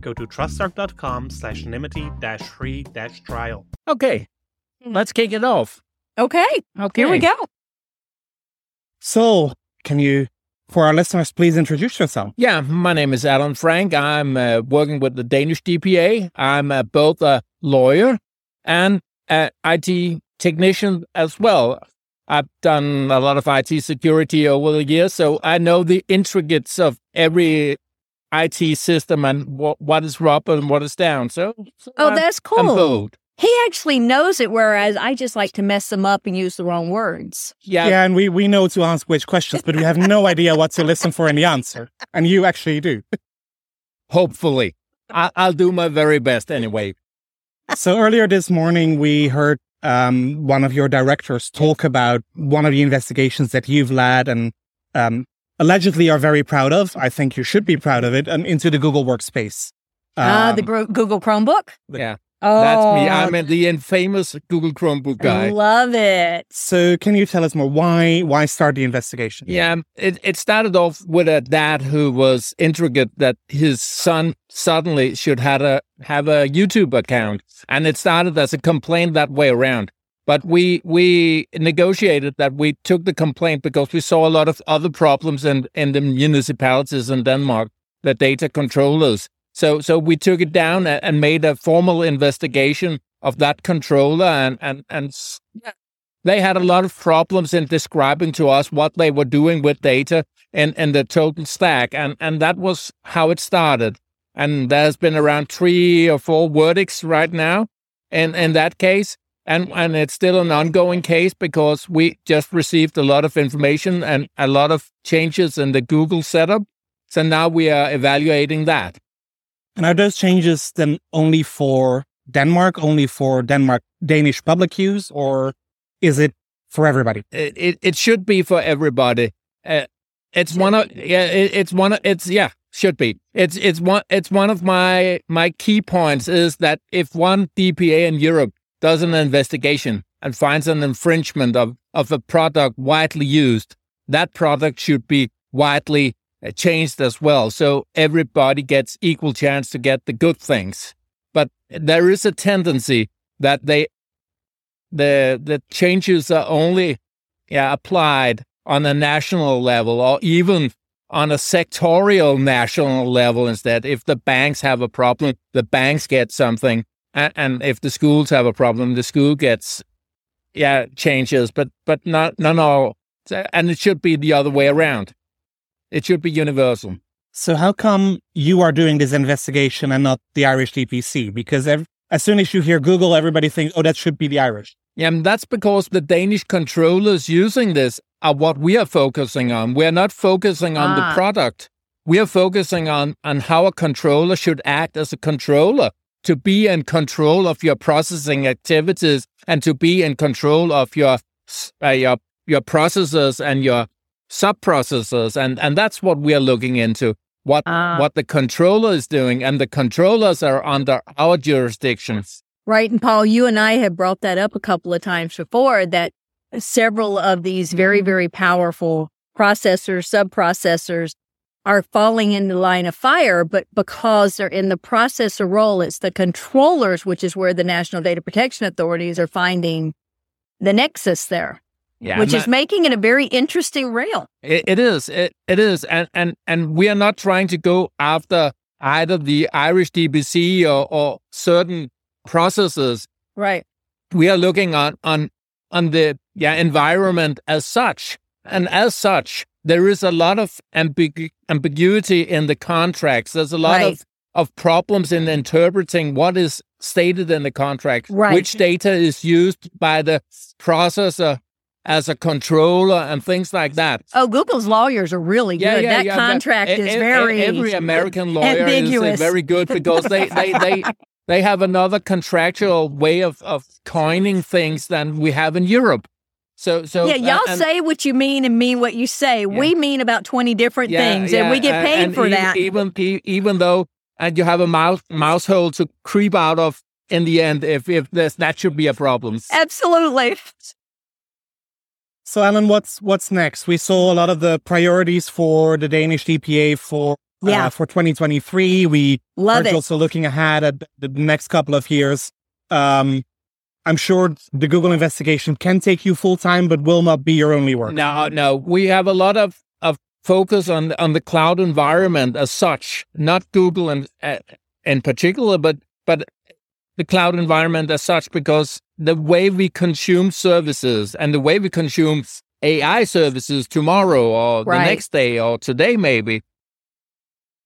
go to trustarc.com slash nymity dash free dash trial. Okay, let's kick it off. Okay, okay. here we go. So, can you, for our listeners, please introduce yourself? Yeah, my name is Allan Frank. I'm uh, working with the Danish DPA. I'm uh, both a lawyer and an IT technician as well. I've done a lot of IT security over the years, so I know the intricates of every IT system and what, what is up and what is down. So, so oh, I'm, that's cool. He actually knows it, whereas I just like to mess them up and use the wrong words. Yeah, yeah, and we we know to ask which questions, but we have no idea what to listen for in the answer, and you actually do. Hopefully, I, I'll do my very best anyway. So earlier this morning, we heard um, one of your directors talk about one of the investigations that you've led and um, allegedly are very proud of. I think you should be proud of it. Um, into the Google Workspace. Ah, um, uh, the Gro- Google Chromebook. Yeah. Oh, that's me. I'm oh. the infamous Google Chromebook guy. I love it. So, can you tell us more? Why why start the investigation? Yeah, it, it started off with a dad who was intrigued that his son suddenly should have a have a YouTube account, and it started as a complaint that way around. But we we negotiated that we took the complaint because we saw a lot of other problems in, in the municipalities in Denmark, the data controllers. So so we took it down and made a formal investigation of that controller and and and they had a lot of problems in describing to us what they were doing with data in, in the total stack. And and that was how it started. And there's been around three or four verdicts right now in, in that case and and it's still an ongoing case because we just received a lot of information and a lot of changes in the Google setup. So now we are evaluating that. And are those changes then only for Denmark, only for Denmark Danish public use, or is it for everybody? It it, it should be for everybody. Uh, it's one of yeah. It, it's one of it's yeah. Should be. It's it's one it's one of my my key points is that if one DPA in Europe does an investigation and finds an infringement of, of a product widely used, that product should be widely uh, changed as well. So everybody gets equal chance to get the good things. But there is a tendency that they, the, the changes are only yeah, applied on a national level or even on a sectorial national level instead. If the banks have a problem, the banks get something and, and if the schools have a problem, the school gets yeah changes, but but not none all, and it should be the other way around. It should be universal. So how come you are doing this investigation and not the Irish DPC? Because ev- as soon as you hear Google, everybody thinks, oh, that should be the Irish. Yeah, and that's because the Danish controllers using this are what we are focusing on. We're not focusing on ah. the product. We are focusing on, on how a controller should act as a controller to be in control of your processing activities and to be in control of your uh, your your processors and your sub processors and and that's what we are looking into what uh, what the controller is doing. And the controllers are under our jurisdictions right and paul you and i have brought that up a couple of times before that several of these very very powerful processors sub processors are falling in the line of fire, but because they're in the processor role, it's the controllers, which is where the National Data Protection Authorities are finding the nexus there. Yeah, which not, is making it a very interesting rail. It, it is. It, it is. And, and, and we are not trying to go after either the Irish DPC or, or certain processes. Right. We are looking on, on, on the yeah, environment as such. And as such, there is a lot of ambigu- ambiguity in the contracts. There's a lot right. of, of problems in interpreting what is stated in the contract Right. which data is used by the processor as a controller and things like that. Oh, Google's lawyers are really good. that but contract is very every American lawyer is uh, very good because they they they they have another contractual way of of coining things than we have in Europe. So so yeah, y'all and- say what you mean and mean what you say. We mean about 20 different Yeah, things, and we get paid and for e- that. Even even though and you have a mouse mouse hole to creep out of in the end, if if there's that should be a problem. Absolutely. So, Allan, what's what's next? We saw a lot of the priorities for the Danish DPA for Yeah. uh, for 2023. We Love are it. also looking ahead at the next couple of years. Um, I'm sure the Google investigation can take you full time, but will not be your only work. No, no, we have a lot of of focus on on the cloud environment as such, not Google in uh, in particular, but but the cloud environment as such, because the way we consume services and the way we consume AI services tomorrow or the next day or today maybe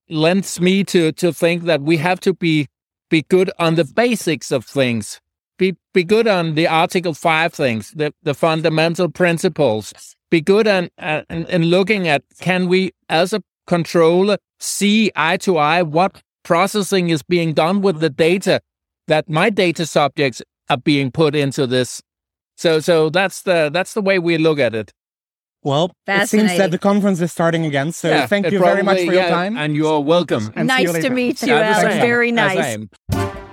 lends me to to think that we have to be be good on the basics of things. Be be good on the Article Five things, the the fundamental principles. Be good on uh, in, in looking at can we as a controller see eye to eye what processing is being done with the data that my data subjects are being put into this. So so that's the that's the way we look at it. Well, it seems that the conference is starting again. So, Yeah, thank it you very much probably- for your yeah, time. and you're welcome. And see you nice to meet you, Yeah, the Allan. same, Very the nice.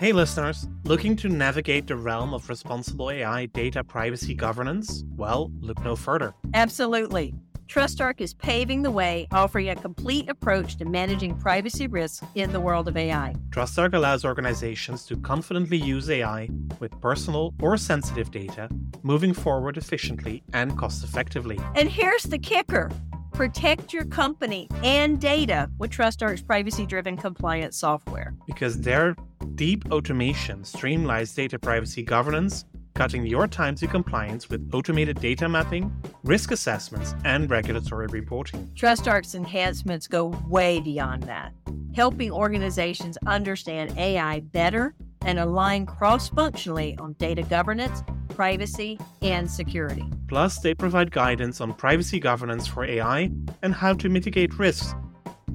Hey listeners, looking to navigate the realm of responsible AI data privacy governance? Well, look no further. Absolutely. TrustArc is paving the way, offering a complete approach to managing privacy risks in the world of AI. TrustArc allows organizations to confidently use AI with personal or sensitive data, moving forward efficiently and cost effectively. And here's the kicker protect your company and data with TrustArc's privacy driven compliance software. Because their deep automation streamlines data privacy governance, cutting your time to compliance with automated data mapping, risk assessments, and regulatory reporting. TrustArc's enhancements go way beyond that, helping organizations understand AI better and align cross functionally on data governance, privacy, and security. Plus, they provide guidance on privacy governance for AI and how to mitigate risks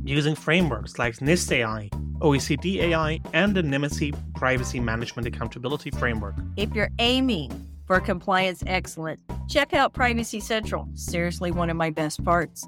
using frameworks like NIST AI, OECD AI, and the Nymity Privacy Management Accountability Framework. If you're aiming for compliance excellence, check out Privacy Central. Seriously, one of my best parts.